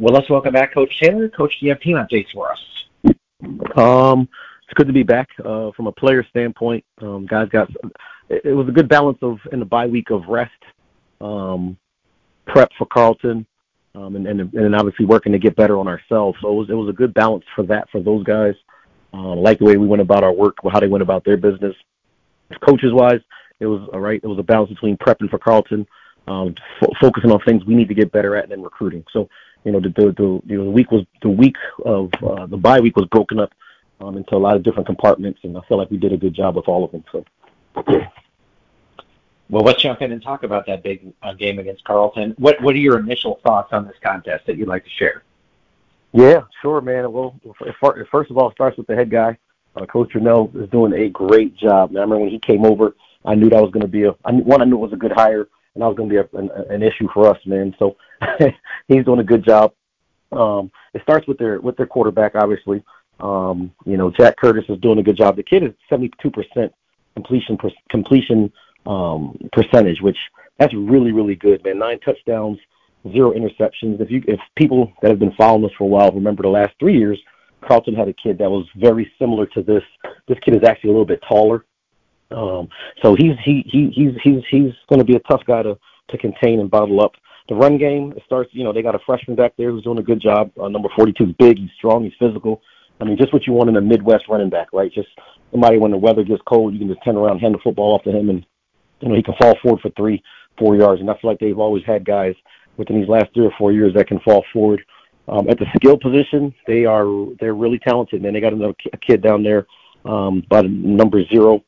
Well, let's welcome back Coach Taylor. Coach, do you have team updates for us? Um, it's good to be back. Uh, from a player standpoint, um, guys got it, was a good balance of in the bye week of rest, um, prep for Carleton, um, and, and and obviously working to get better on ourselves. So it was it was a good balance for that for those guys. Uh, like the way we went about our work, how they went about their business. Coaches wise, it was all right. It was a balance between prepping for Carleton, um, f- focusing on things we need to get better at, and then recruiting. So you know the the, the you know the week was the week of uh, the bye week was broken up um, into a lot of different compartments, and I feel like we did a good job with all of them. So. Well, let's jump in and talk about that big uh, game against Carleton. What What are your initial thoughts on this contest that you'd like to share? Yeah, sure, man. Well, first of all, it starts with the head guy. Uh, Coach Journell is doing a great job. Now, I remember when he came over, I knew that was going to be a one. I knew it was a good hire, and that was going to be a, an, an issue for us, man. So he's doing a good job. Um, it starts with their with their quarterback, obviously. Um, you know, Jack Curtis is doing a good job. The kid is 72% completion per, completion um, percentage, which that's really really good, man. Nine touchdowns, zero interceptions. If you if people that have been following us for a while remember the last three years, Carleton had a kid that was very similar to this. This kid is actually a little bit taller. Um, so he's he he he's he's he's going to be a tough guy to to contain and bottle up. The run game it starts. You know they got a freshman back there who's doing a good job. Uh, number 42 is big. He's strong. He's physical. I mean, just what you want in a Midwest running back, right? Just somebody when the weather gets cold, you can just turn around, hand the football off to him, and you know he can fall forward for three, four yards. And I feel like they've always had guys within these last three or four years that can fall forward. Um, at the skill position, they are they're really talented, and they got another kid down there um, by the number zero.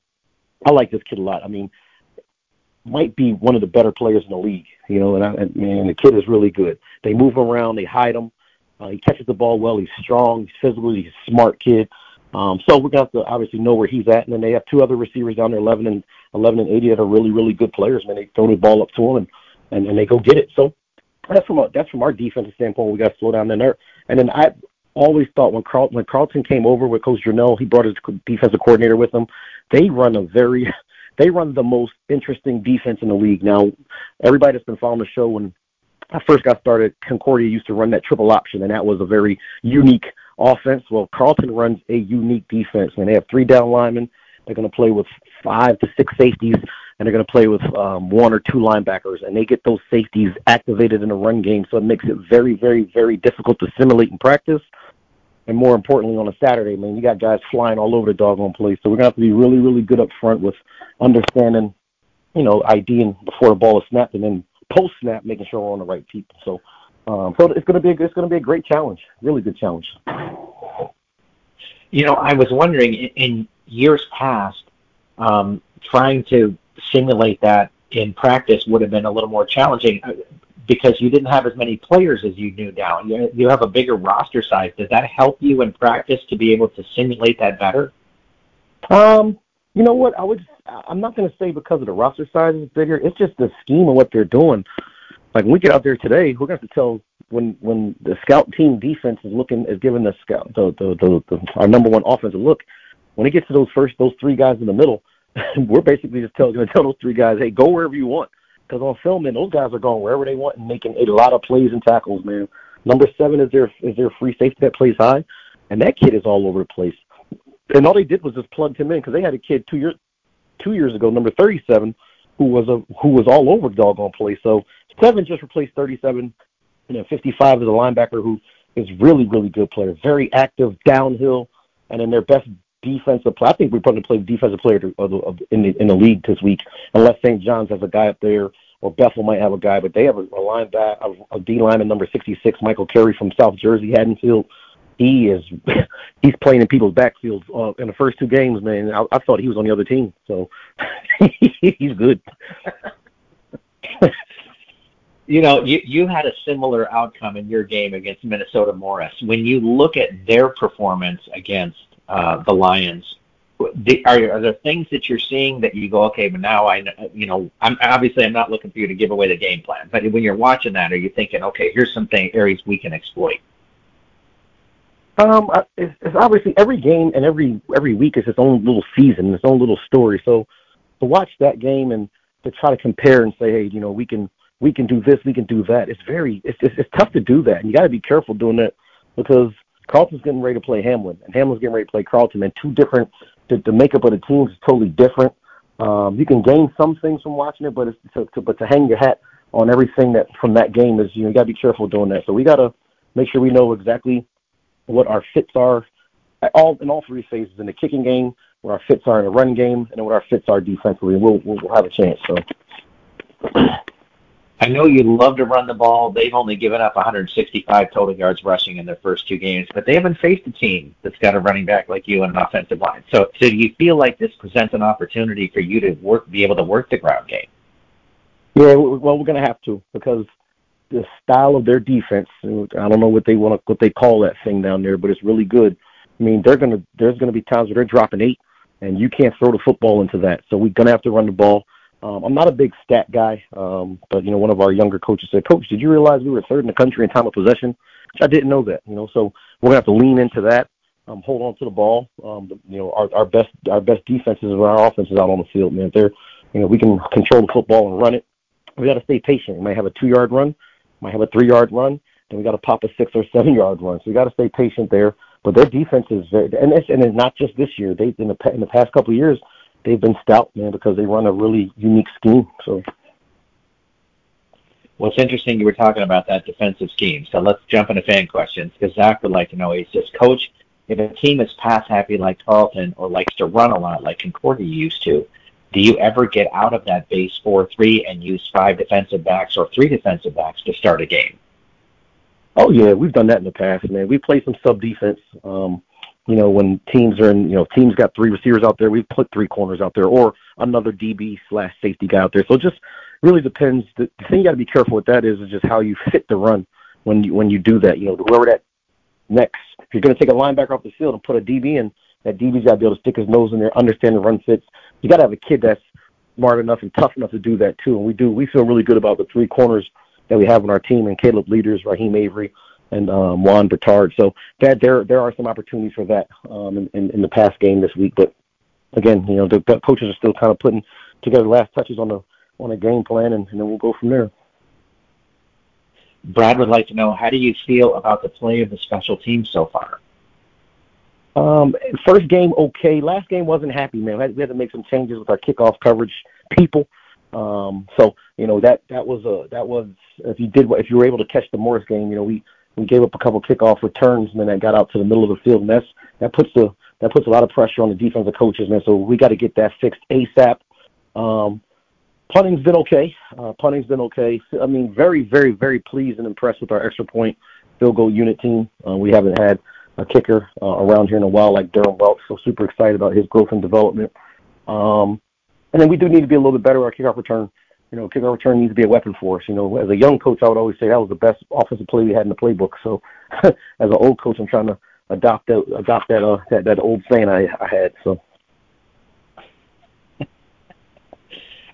I like this kid a lot. I mean, might be one of the better players in the league, you know. And I, and man, the kid is really good. They move him around, they hide him. Uh, he catches the ball well. He's strong. He's physical. He's a smart kid. Um, so we're gonna have to obviously know where he's at, and then they have two other receivers down there, 11 and 11 and 80, that are really really good players. Man, they throw the ball up to him and and, and they go get it. So that's from a, that's from our defensive standpoint. We got to slow down there. And then I always thought when Carl when Carleton came over with Coach Journell, he brought his defensive coordinator with him. They run a very they run the most interesting defense in the league. Now, everybody that's been following the show when I first got started, Concordia used to run that triple option, and that was a very unique offense. Well, Carleton runs a unique defense, and they have three down linemen. They're going to play with five to six safeties, and they're going to play with um, one or two linebackers, and they get those safeties activated in the run game, so it makes it very, very, very difficult to simulate in practice. And more importantly, on a Saturday, man, you got guys flying all over the doggone place. So we're gonna have to be really, really good up front with understanding, you know, IDing before the ball is snapped, and then post snap, making sure we're on the right people. So, um, so it's gonna be a, it's gonna be a great challenge, really good challenge. You know, I was wondering in years past, um, trying to simulate that in practice would have been a little more challenging because you didn't have as many players as you knew now. You, you have a bigger roster size. Does that help you in practice to be able to simulate that better? Um, you know what? I would. I'm not going to say because of the roster size is bigger. It's just the scheme of what they're doing. Like when we get out there today, we're going to have to tell when when the scout team defense is looking is giving the scout the the, the, the our number one offensive look. When it gets to those first those three guys in the middle, we're basically just tell, going to tell those three guys, hey, go wherever you want. Because on film, man, those guys are going wherever they want and making a lot of plays and tackles, man. Number seven is their is their free safety that plays high, and that kid is all over the place. And all they did was just plug him in because they had a kid two years two years ago, number 37, who was a who was all over the doggone place. So seven just replaced 37, and then 55 is a linebacker who is really really good player, very active downhill, and then their best defensive play. I think we're probably play defensive player of of, in the in the league this week, unless St. John's has a guy up there or Bethel might have a guy, but they have a, a linebacker, a, a D lineman number 66, Michael Carey from South Jersey, Haddonfield. He is he's playing in people's backfields uh, in the first two games, man. I, I thought he was on the other team, so he's good. you know, you you had a similar outcome in your game against Minnesota Morris. When you look at their performance against the Lions. Are, are there things that you're seeing that you go, okay, but now I, you know, I'm obviously I'm not looking for you to give away the game plan, but when you're watching that, are you thinking, okay, here's some thing, areas we can exploit? Um, it's, it's obviously every game and every every week is its own little season, its own little story. So to watch that game and to try to compare and say, hey, you know, we can we can do this, we can do that. It's very, it's it's, it's tough to do that, and you got to be careful doing that because Carleton's getting ready to play Hamline, and Hamline's getting ready to play Carleton, and two different. The, the makeup of the teams is totally different. Um, you can gain some things from watching it, but it's to, to, but to hang your hat on everything that from that game is you, know, you got to be careful doing that. So we got to make sure we know exactly what our fits are all in all three phases in the kicking game, where our fits are in the run game, and then what our fits are defensively. And we'll we'll have a chance. So. I know you love to run the ball. They've only given up 165 total yards rushing in their first two games, but they haven't faced a team that's got a running back like you and an offensive line. So, so do you feel like this presents an opportunity for you to work, be able to work the ground game? Yeah, well, we're going to have to because the style of their defense. I don't know what they want to, what they call that thing down there, but it's really good. I mean, they're gonna there's gonna be times where they're dropping eight, and you can't throw the football into that. So we're gonna have to run the ball. Um, I'm not a big stat guy, um, but you know, one of our younger coaches said, "Coach, did you realize we were third in the country in time of possession?" Which I didn't know that. You know, so we're gonna have to lean into that. Um, hold on to the ball. Um, you know, our, our best our best defenses and our offenses out on the field, man. They're you know we can control the football and run it. We got to stay patient. We might have a two yard run, might have a three yard run, then we got to pop a six or seven yard run. So we got to stay patient there. But their defense is very, and it's, and it's not just this year. They in the in the past couple of years, they've been stout, man, because they run a really unique scheme. So. Well, it's interesting you were talking about that defensive scheme. So let's jump into fan questions because Zach would like to know. He says, Coach, if a team is pass happy like Carleton or likes to run a lot like Concordia used to, do you ever get out of that base 4 3 and use five defensive backs or three defensive backs to start a game? Oh yeah, we've done that in the past, man. We play some sub defense. Um, you know, when teams are in, you know, teams got three receivers out there, we've put three corners out there, or another DB slash safety guy out there. So it just really depends. The, thing you got to be careful with that is, is just how you fit the run when you when you do that. You know, whoever that next, if you're going to take a linebacker off the field and put a DB in, that DB's got to be able to stick his nose in there, understand the run fits. You got to have a kid that's smart enough and tough enough to do that too. And we do. We feel really good about the three corners that we have on our team, and Caleb Leaders, Raheem Avery, and um, Juan Bertard. So that there there are some opportunities for that um, in, in, in the past game this week. But again, you know, the, the coaches are still kind of putting together last touches on the on a game plan, and, and then we'll go from there. Brad would like to know how do you feel about the play of the special teams so far? Um, first game okay. Last game wasn't happy, man. We had, we had to make some changes with our kickoff coverage people. Um, so you know that that was a that was if you did if you were able to catch the Morris game, you know we we gave up a couple kickoff returns and then that got out to the middle of the field and that's that puts the that puts a lot of pressure on the defensive coaches, man. So we got to get that fixed ASAP. Um, punting's been okay. Uh, punting's been okay. I mean, very, very, very pleased and impressed with our extra point field goal unit team. Uh, we haven't had a kicker uh, around here in a while like Durham Welch, so super excited about his growth and development. Um, and then we do need to be a little bit better at our kickoff return. You know, kickoff return needs to be a weapon for us. You know, as a young coach, I would always say that was the best offensive play we had in the playbook. So, as an old coach, I'm trying to adopt that adopt that uh, that, that old saying I, I had. So.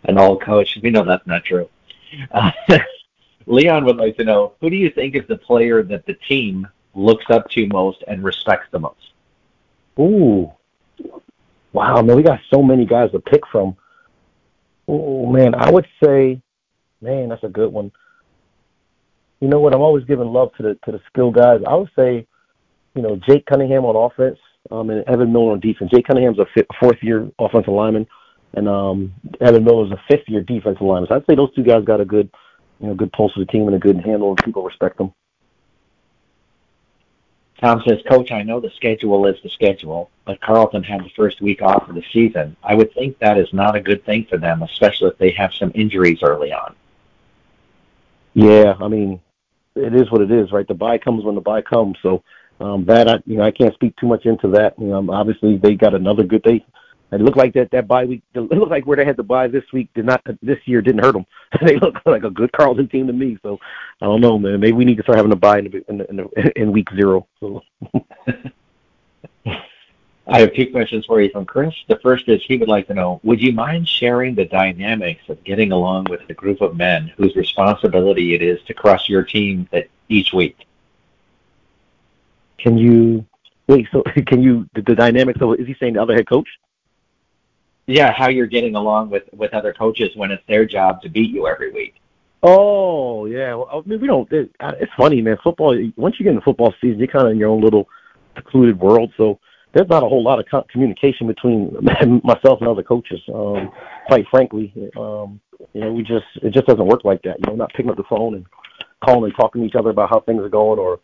An old coach, we know that's not true. Uh, Leon would like to know who do you think is the player that the team looks up to most and respects the most? Ooh, wow, man, we got so many guys to pick from. Oh man, I would say, man, that's a good one. You know what? I'm always giving love to the to the skill guys. I would say, you know, Jake Cunningham on offense, um, and Evan Miller on defense. Jake Cunningham's a fifth, fourth year offensive lineman, and um, Evan Miller's a fifth year defensive lineman. So I'd say those two guys got a good, you know, good pulse of the team and a good handle, and people respect them. Tom says, Coach, I know the schedule is the schedule, but Carleton had the first week off of the season. I would think that is not a good thing for them, especially if they have some injuries early on. Yeah, I mean, it is what it is, right? The bye comes when the bye comes. So um, that I, you know, I can't speak too much into that. You know, obviously they got another good day. It looked like that that bye week. It looked like where they had the bye this week did not this year didn't hurt them. they look like a good Carleton team to me. So I don't know, man. Maybe we need to start having a bye in in, in, in week zero. So. I have two questions for you from Chris. The first is he would like to know, would you mind sharing the dynamics of getting along with a group of men whose responsibility it is to crush your team that each week? Can you wait? So can you the, the dynamics of is he saying the other head coach? Yeah, how you're getting along with with other coaches when it's their job to beat you every week. Oh yeah, well, I mean we don't. It, it's funny, man. Football. Once you get in the football season, you're kind of in your own little secluded world. So there's not a whole lot of co- communication between myself and other coaches. Um, quite frankly, um, you know, we just it just doesn't work like that. You know, not picking up the phone and calling and talking to each other about how things are going, or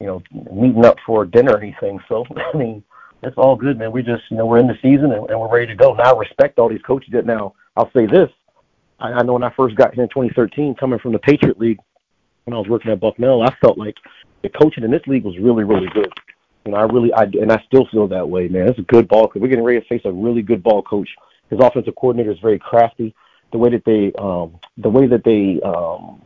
you know, meeting up for dinner or anything. So I mean, that's all good, man. We just you know we're in the season and, and we're ready to go. Now I respect all these coaches that now. I'll say this: I, I know when I first got here in 2013, coming from the Patriot League, when I was working at Bucknell, I felt like the coaching in this league was really, really good. And I really, I and I still feel that way, man. It's a good ball. We're getting ready to face a really good ball coach. His offensive coordinator is very crafty. The way that they, um, the way that they, um,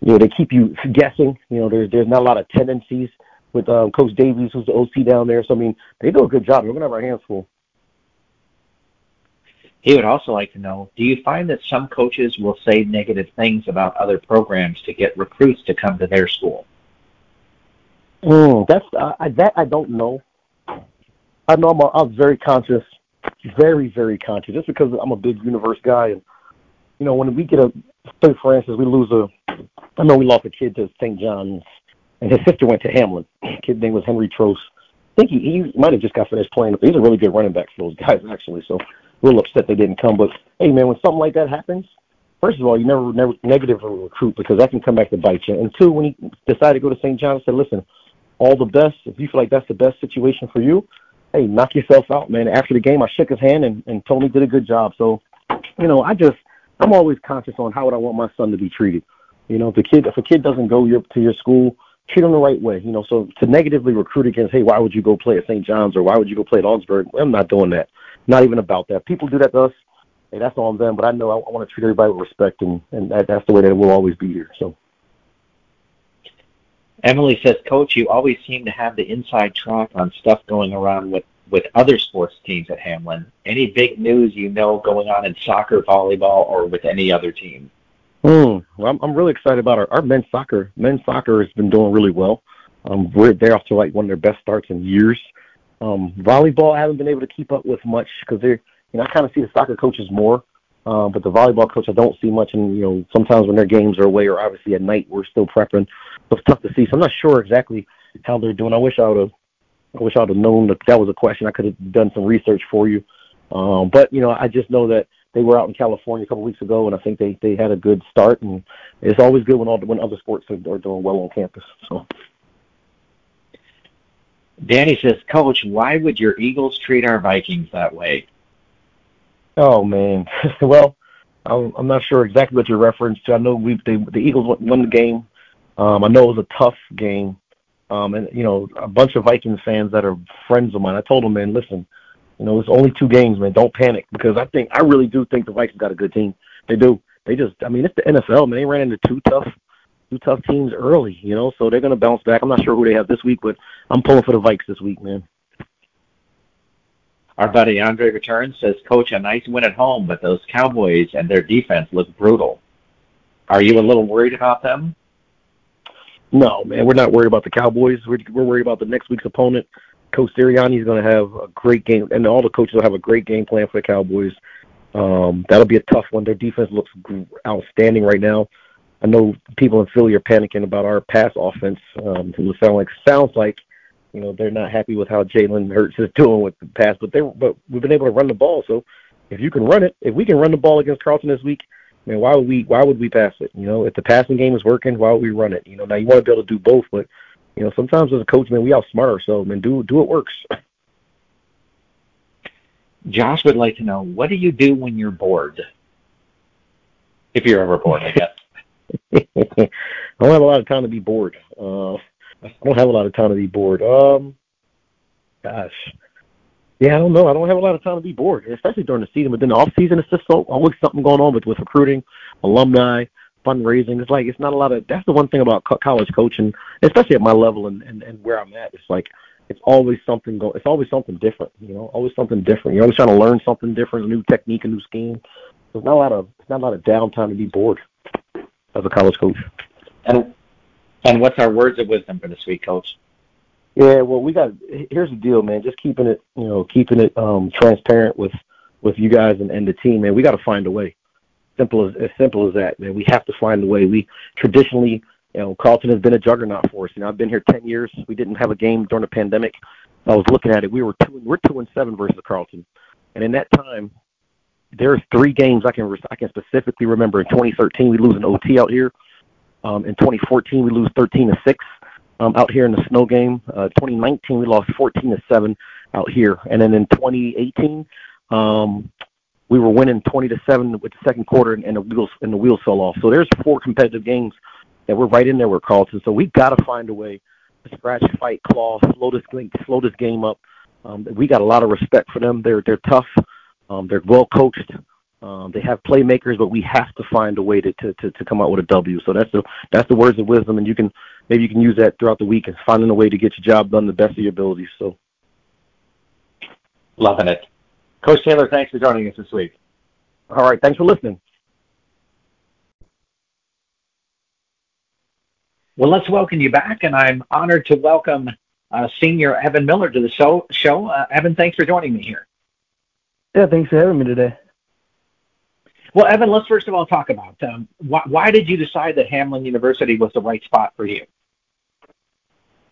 you know, they keep you guessing. You know, there's there's not a lot of tendencies with um, Coach Davies, who's the OC down there. So I mean, they do a good job. We're gonna have our hands full. He would also like to know, do you find that some coaches will say negative things about other programs to get recruits to come to their school? Mm, that's uh, I, that I don't know. I know I'm, a, I'm very conscious, very very conscious, just because I'm a big universe guy, and you know when we get a, say for instance, we lose a, I know we lost a kid to St. John's, and his sister went to Hamline. Kid name was Henry Trost. I think he, he might have just got finished playing. He's a really good running back for those guys actually. So little upset they didn't come. But hey, man, when something like that happens, first of all, you never never negatively recruit because that can come back to bite you. And two, when he decided to go to St. John's, I said, listen, all the best. If you feel like that's the best situation for you, hey, knock yourself out, man. After the game, I shook his hand and, and told him he did a good job. So, you know, I just I'm always conscious on how would I want my son to be treated. You know, if the kid if a kid doesn't go your, to your school, treat them the right way. You know, so to negatively recruit against, hey, why would you go play at St. John's or why would you go play at Augsburg? I'm not doing that. Not even about that. People do that to us. Hey, that's on them. But I know I, I want to treat everybody with respect, and and that, that's the way that it will always be here. So. Emily says, Coach, you always seem to have the inside track on stuff going around with, with other sports teams at Hamline. Any big news you know going on in soccer, volleyball, or with any other team? Mm, I'm, I'm really excited about our, our men's soccer. Men's soccer has been doing really well. Um, we're they're off to like one of their best starts in years. Um, volleyball, I haven't been able to keep up with much because they're, you know, I kind of see the soccer coaches more, um, but the volleyball coach I don't see much. And you know, sometimes when their games are away or obviously at night, we're still prepping. So it's tough to see. So I'm not sure exactly how they're doing. I wish I would have, I wish I would have known that that was a question. I could have done some research for you. Um, but you know, I just know that they were out in California a couple weeks ago, and I think they they had a good start. And it's always good when all when other sports are, are doing well on campus. So. Danny says, Coach, why would your Eagles treat our Vikings that way? Oh man, well, I'm I'm not sure exactly what you're referring to. I know we they, the Eagles won the game. Um, I know it was a tough game, um, and you know a bunch of Vikings fans that are friends of mine. I told them, man, listen, you know it's only two games, man. Don't panic because I think I really do think the Vikings got a good team. They do. They just, I mean, it's the NFL, man. They ran into two tough two tough teams early, you know, so they're going to bounce back. I'm not sure who they have this week, but I'm pulling for the Vikes this week, man. Our buddy Andre returns says, Coach, a nice win at home, but those Cowboys and their defense look brutal. Are you a little worried about them? No, man, we're not worried about the Cowboys. We're, we're worried about the next week's opponent. Coach Sirianni is going to have a great game, and all the coaches will have a great game plan for the Cowboys. Um, that'll be a tough one. Their defense looks outstanding right now. I know people in Philly are panicking about our pass offense. Um, it sound like sounds like you know they're not happy with how Jalen Hurts is doing with the pass, but they but we've been able to run the ball. So if you can run it, if we can run the ball against Carleton this week, I mean, why would we why would we pass it? You know, if the passing game is working, why would we run it? You know, now you want to be able to do both, but you know, sometimes as a coach, man, we outsmart ourselves, man. Do do it works. Josh would like to know what do you do when you're bored? If you're ever bored, I guess. I don't have a lot of time to be bored. Uh, I don't have a lot of time to be bored. Um, gosh, yeah, I don't know. I don't have a lot of time to be bored, especially during the season. But then the off season, it's just so always something going on with with recruiting, alumni, fundraising. It's like it's not a lot of. That's the one thing about co- college coaching, especially at my level and, and and where I'm at. It's like it's always something go. It's always something different. You know, always something different. You're always trying to learn something different, a new technique, a new scheme. There's not a lot of. It's not a lot of downtime to be bored as a college coach. And and what's our words of wisdom for this week, Coach? Yeah, well, we got here's the deal, man. Just keeping it, you know, keeping it um, transparent with with you guys and, and the team, man. We got to find a way. Simple as as simple as that, man. We have to find a way. We traditionally, you know, Carleton has been a juggernaut for us. You know, I've been here ten years. We didn't have a game during the pandemic. I was looking at it. We were two. We're two and seven versus Carleton, and in that time, there's three games I can I can specifically remember. In 2013, we lose an OT out here. Um, in 2014, we lose 13 to six um, out here in the snow game. Uh, 2019, we lost 14 to seven out here, and then in 2018, um, we were winning 20 to seven with the second quarter, and, the wheels and the wheels fell off. So there's four competitive games that we're right in there with Carleton. So we've got to find a way to scratch, fight, claw, slow this slow this game up. Um, we got a lot of respect for them. They're they're tough. Um, they're well coached. Um, they have playmakers, but we have to find a way to, to, to, to come out with a W. So that's the that's the words of wisdom, and you can maybe you can use that throughout the week and finding a way to get your job done the best of your abilities. So, loving it, Coach Taylor. Thanks for joining us this week. All right, thanks for listening. Well, let's welcome you back, and I'm honored to welcome uh, Senior Evan Miller to the show. show. Uh, Evan, thanks for joining me here. Yeah, thanks for having me today. Well, Evan, let's first of all talk about um, why, why did you decide that Hamline University was the right spot for you?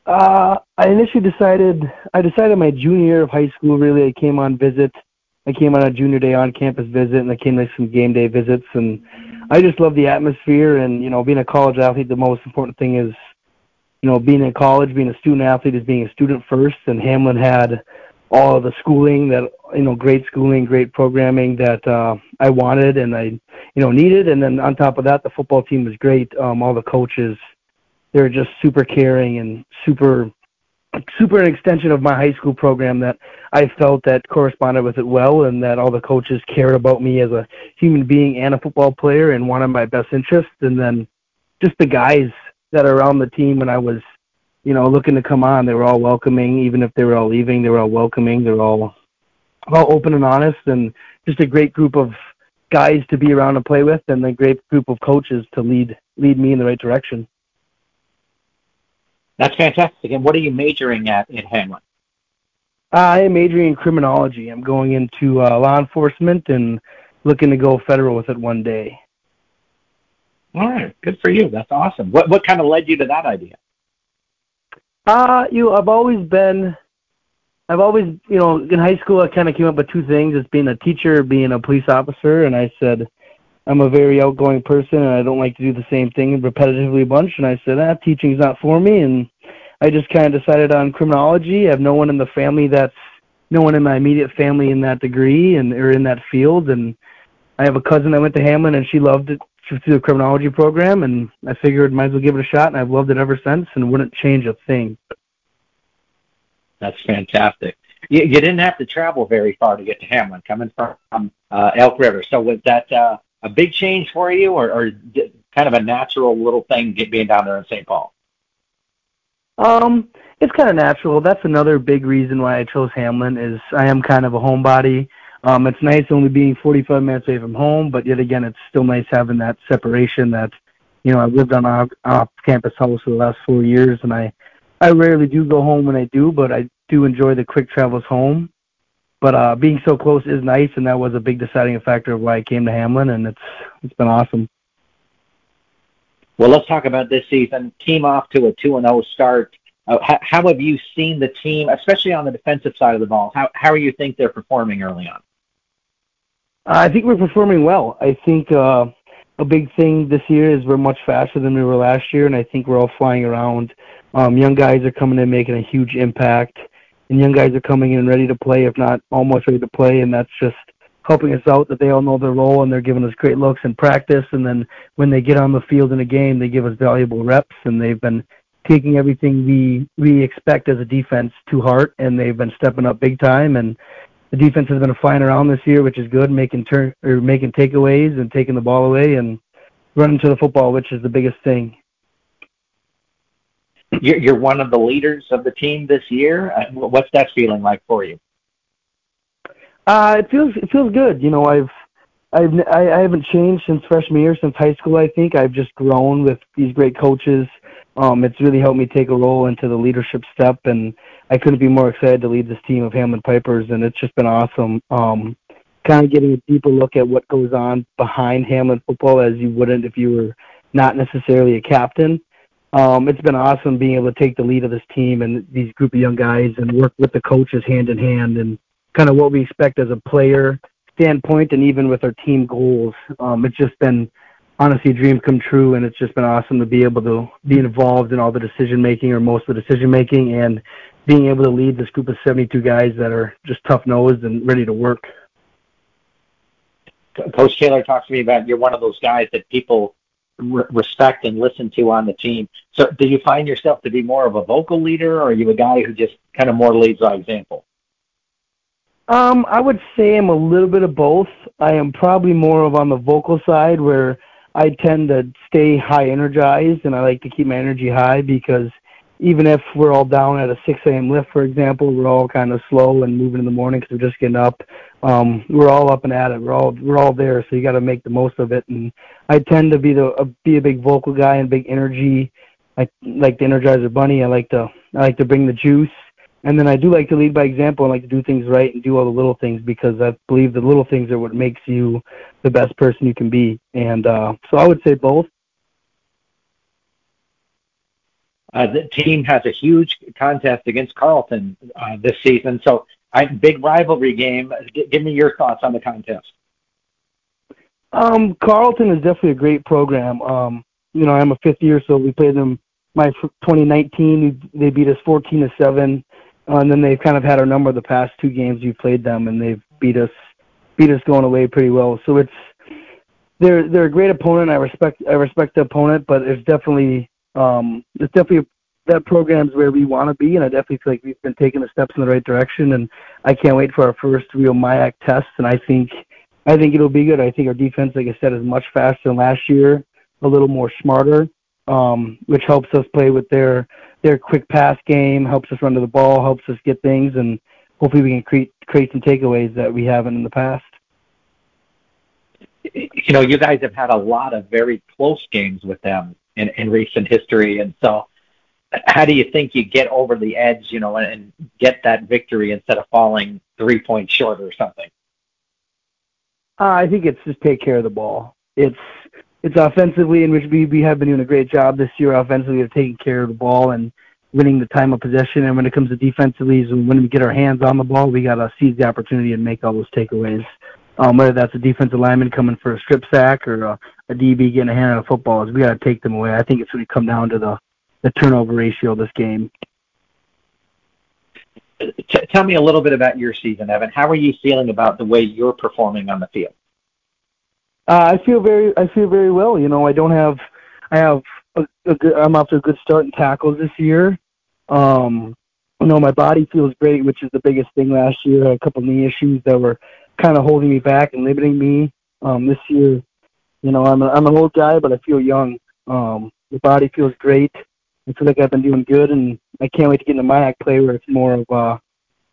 Uh, I initially decided I decided my junior year of high school. Really, I came on visit. I came on a junior day on campus visit, and I came to some game day visits, and I just love the atmosphere. And you know, being a college athlete, the most important thing is, you know, being in college, being a student athlete is being a student first. And Hamline had all the schooling that you know great schooling great programming that uh i wanted and i you know needed and then on top of that the football team was great um all the coaches they're just super caring and super super an extension of my high school program that i felt that corresponded with it well and that all the coaches cared about me as a human being and a football player and wanted my best interest and then just the guys that are around the team when i was you know, looking to come on. They were all welcoming, even if they were all leaving. They were all welcoming. They were all all open and honest, and just a great group of guys to be around and play with, and a great group of coaches to lead lead me in the right direction. That's fantastic. And what are you majoring at in Hamline? I am majoring in criminology. I'm going into uh, law enforcement and looking to go federal with it one day. All right, good for you. That's awesome. What what kind of led you to that idea? Uh, you know, I've always been, I've always, you know, in high school I kind of came up with two things: as being a teacher, being a police officer. And I said, I'm a very outgoing person, and I don't like to do the same thing repetitively a bunch. And I said, ah, teaching's not for me. And I just kind of decided on criminology. I have no one in the family that's, no one in my immediate family in that degree and or in that field. And I have a cousin that went to Hamline and she loved it through the criminology program, and I figured might as well give it a shot, and I've loved it ever since, and wouldn't change a thing. That's fantastic. You, you didn't have to travel very far to get to Hamline, coming from um, uh, Elk River. So was that uh, a big change for you, or, or kind of a natural little thing being down there in St. Paul? Um, it's kind of natural. That's another big reason why I chose Hamline Is I am kind of a homebody. Um, it's nice only being 45 minutes away from home, but yet again, it's still nice having that separation. That you know, I've lived on a off-campus house for the last four years, and I I rarely do go home when I do, but I do enjoy the quick travels home. But uh, being so close is nice, and that was a big deciding factor of why I came to Hamline, and it's it's been awesome. Well, let's talk about this season. Team off to a two and zero oh start. Uh, how, how, have you seen the team, especially on the defensive side of the ball? How how do you think they're performing early on? I think we're performing well. I think uh, a big thing this year is we're much faster than we were last year, and I think we're all flying around. Um, young guys are coming in making a huge impact, and young guys are coming in ready to play, if not almost ready to play, and that's just helping us out that they all know their role and they're giving us great looks in practice and then when they get on the field in a game they give us valuable reps and they've been taking everything we we expect as a defense to heart and they've been stepping up big time and the defense has been flying around this year, which is good, making turn or making takeaways and taking the ball away and running to the football, which is the biggest thing. You're, one of the leaders of the team this year. Uh, what's that feeling like for you? Uh, it feels it feels good. You know, I've I've I, I haven't changed since freshman year, since high school. I think I've just grown with these great coaches. Um, it's really helped me take a role into the leadership step, and I couldn't be more excited to lead this team of Hamline Pipers, and it's just been awesome. Um, kind of getting a deeper look at what goes on behind Hamline football as you wouldn't if you were not necessarily a captain. Um, it's been awesome being able to take the lead of this team and these group of young guys and work with the coaches hand in hand and kind of what we expect as a player standpoint and even with our team goals. Um, it's just been honestly a dream come true and it's just been awesome to be able to be involved in all the decision making or most of the decision making and being able to lead this group of 72 guys that are just tough nosed and ready to work. Coach Taylor talks to me about you're one of those guys that people respect and listen to on the team. So, do you find yourself to be more of a vocal leader, or are you a guy who just kind of more leads by example? Um, I would say I'm a little bit of both. I am probably more of on the vocal side where I tend to stay high energized and I like to keep my energy high because even if we're all down at a 6 a.m. lift, for example, we're all kind of slow and moving in the morning because we're just getting up. Um, we're all up and at it. We're all we're all there, so you got to make the most of it. And I tend to be the uh, be a big vocal guy and big energy. I like the Energizer Bunny. I like to I like to bring the juice, and then I do like to lead by example and like to do things right and do all the little things because I believe the little things are what makes you the best person you can be. And uh, so I would say both. Uh, the team has a huge contest against Carleton uh, this season, so I, big rivalry game. G- give me your thoughts on the contest. Um, Carleton is definitely a great program. Um, you know, I'm a fifth year, so we played them my 2019. They beat us 14 to seven, uh, and then they've kind of had our number the past two games we played them, and they've beat us beat us going away pretty well. So it's they're they're a great opponent. I respect I respect the opponent, but it's definitely um, it's definitely that program's where we want to be, and I definitely feel like we've been taking the steps in the right direction. And I can't wait for our first real MIAC test. And I think I think it'll be good. I think our defense, like I said, is much faster than last year, a little more smarter, um, which helps us play with their their quick pass game, helps us run to the ball, helps us get things, and hopefully we can create create some takeaways that we haven't in the past you know, you guys have had a lot of very close games with them in, in recent history, and so how do you think you get over the edge, you know, and, get that victory instead of falling three points short or something? Uh, I think it's just take care of the ball. It's it's offensively in which we we have been doing a great job this year offensively of taking care of the ball and winning the time of possession. And when it comes to defensively, when we get our hands on the ball, we got to seize the opportunity and make all those takeaways um, whether that's a defensive lineman coming for a strip sack or a, a DB getting a hand on a football, is we got to take them away. I think it's going to come down to the the turnover ratio of this game. T- tell me a little bit about your season, Evan. How are you feeling about the way you're performing on the field? Uh, I feel very, I feel very well. You know, I don't have, I have a, a good, I'm off to a good start in tackles this year. Um, you know, my body feels great, which is the biggest thing last year. I had a couple knee issues that were kind of holding me back and limiting me. Um, this year, you know, I'm a, I'm an old guy, but I feel young. Um, the body feels great. I feel like I've been doing good, and I can't wait to get into MIAC play where it's more of uh,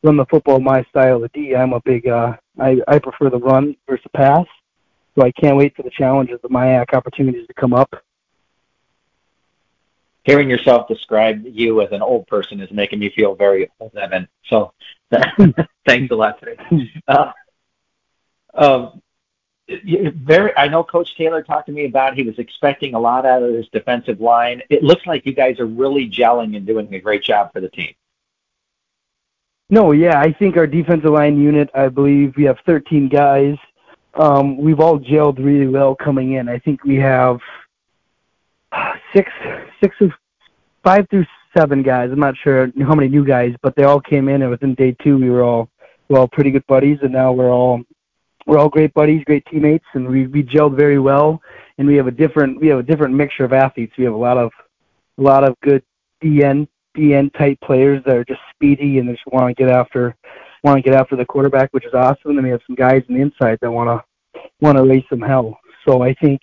run the football my style of D. I'm a big, uh, I, I prefer the run versus the pass, so I can't wait for the challenges, of the MIAC opportunities to come up. Hearing yourself describe you as an old person is making me feel very old, Evan. So thanks a lot. Uh, um, very, I know Coach Taylor talked to me about he was expecting a lot out of his defensive line. It looks like you guys are really gelling and doing a great job for the team. No, yeah, I think our defensive line unit, I believe we have 13 guys. Um, we've all gelled really well coming in. I think we have six, six of five through seven guys. I'm not sure how many new guys, but they all came in, and within day two, we were all we were all pretty good buddies, and now we're all we're all great buddies, great teammates, and we we gelled very well. And we have a different we have a different mixture of athletes. We have a lot of a lot of good DN DN type players that are just speedy and they just want to get after want to get after the quarterback, which is awesome. And we have some guys on the inside that want to want to raise some hell. So I think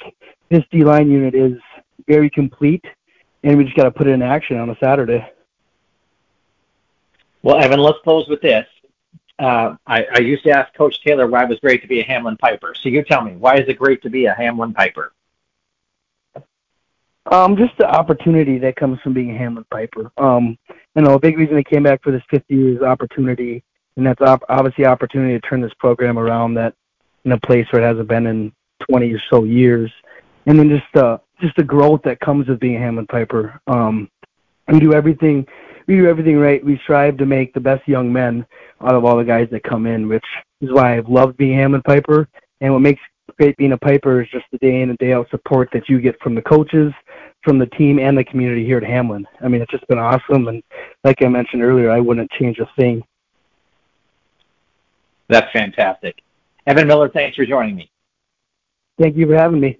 this D line unit is very complete, and we just got to put it in action on a Saturday. Well, Evan, let's close with this uh, I, I used to ask Coach Taylor why it was great to be a Hamline Piper. So you tell me, why is it great to be a Hamline Piper? Um, just the opportunity that comes from being a Hamline Piper. Um, you know, a big reason they came back for this fifth year is opportunity, and that's op- obviously opportunity to turn this program around that in a place where it hasn't been in 20 or so years, and then just uh, just the growth that comes with being a Hamline Piper. Um, we do everything we do everything right. We strive to make the best young men out of all the guys that come in, which is why I've loved being Hamline Piper. And what makes great being a Piper is just the day in and day out support that you get from the coaches, from the team, and the community here at Hamline. I mean, it's just been awesome. And like I mentioned earlier, I wouldn't change a thing. That's fantastic. Evan Miller, thanks for joining me. Thank you for having me.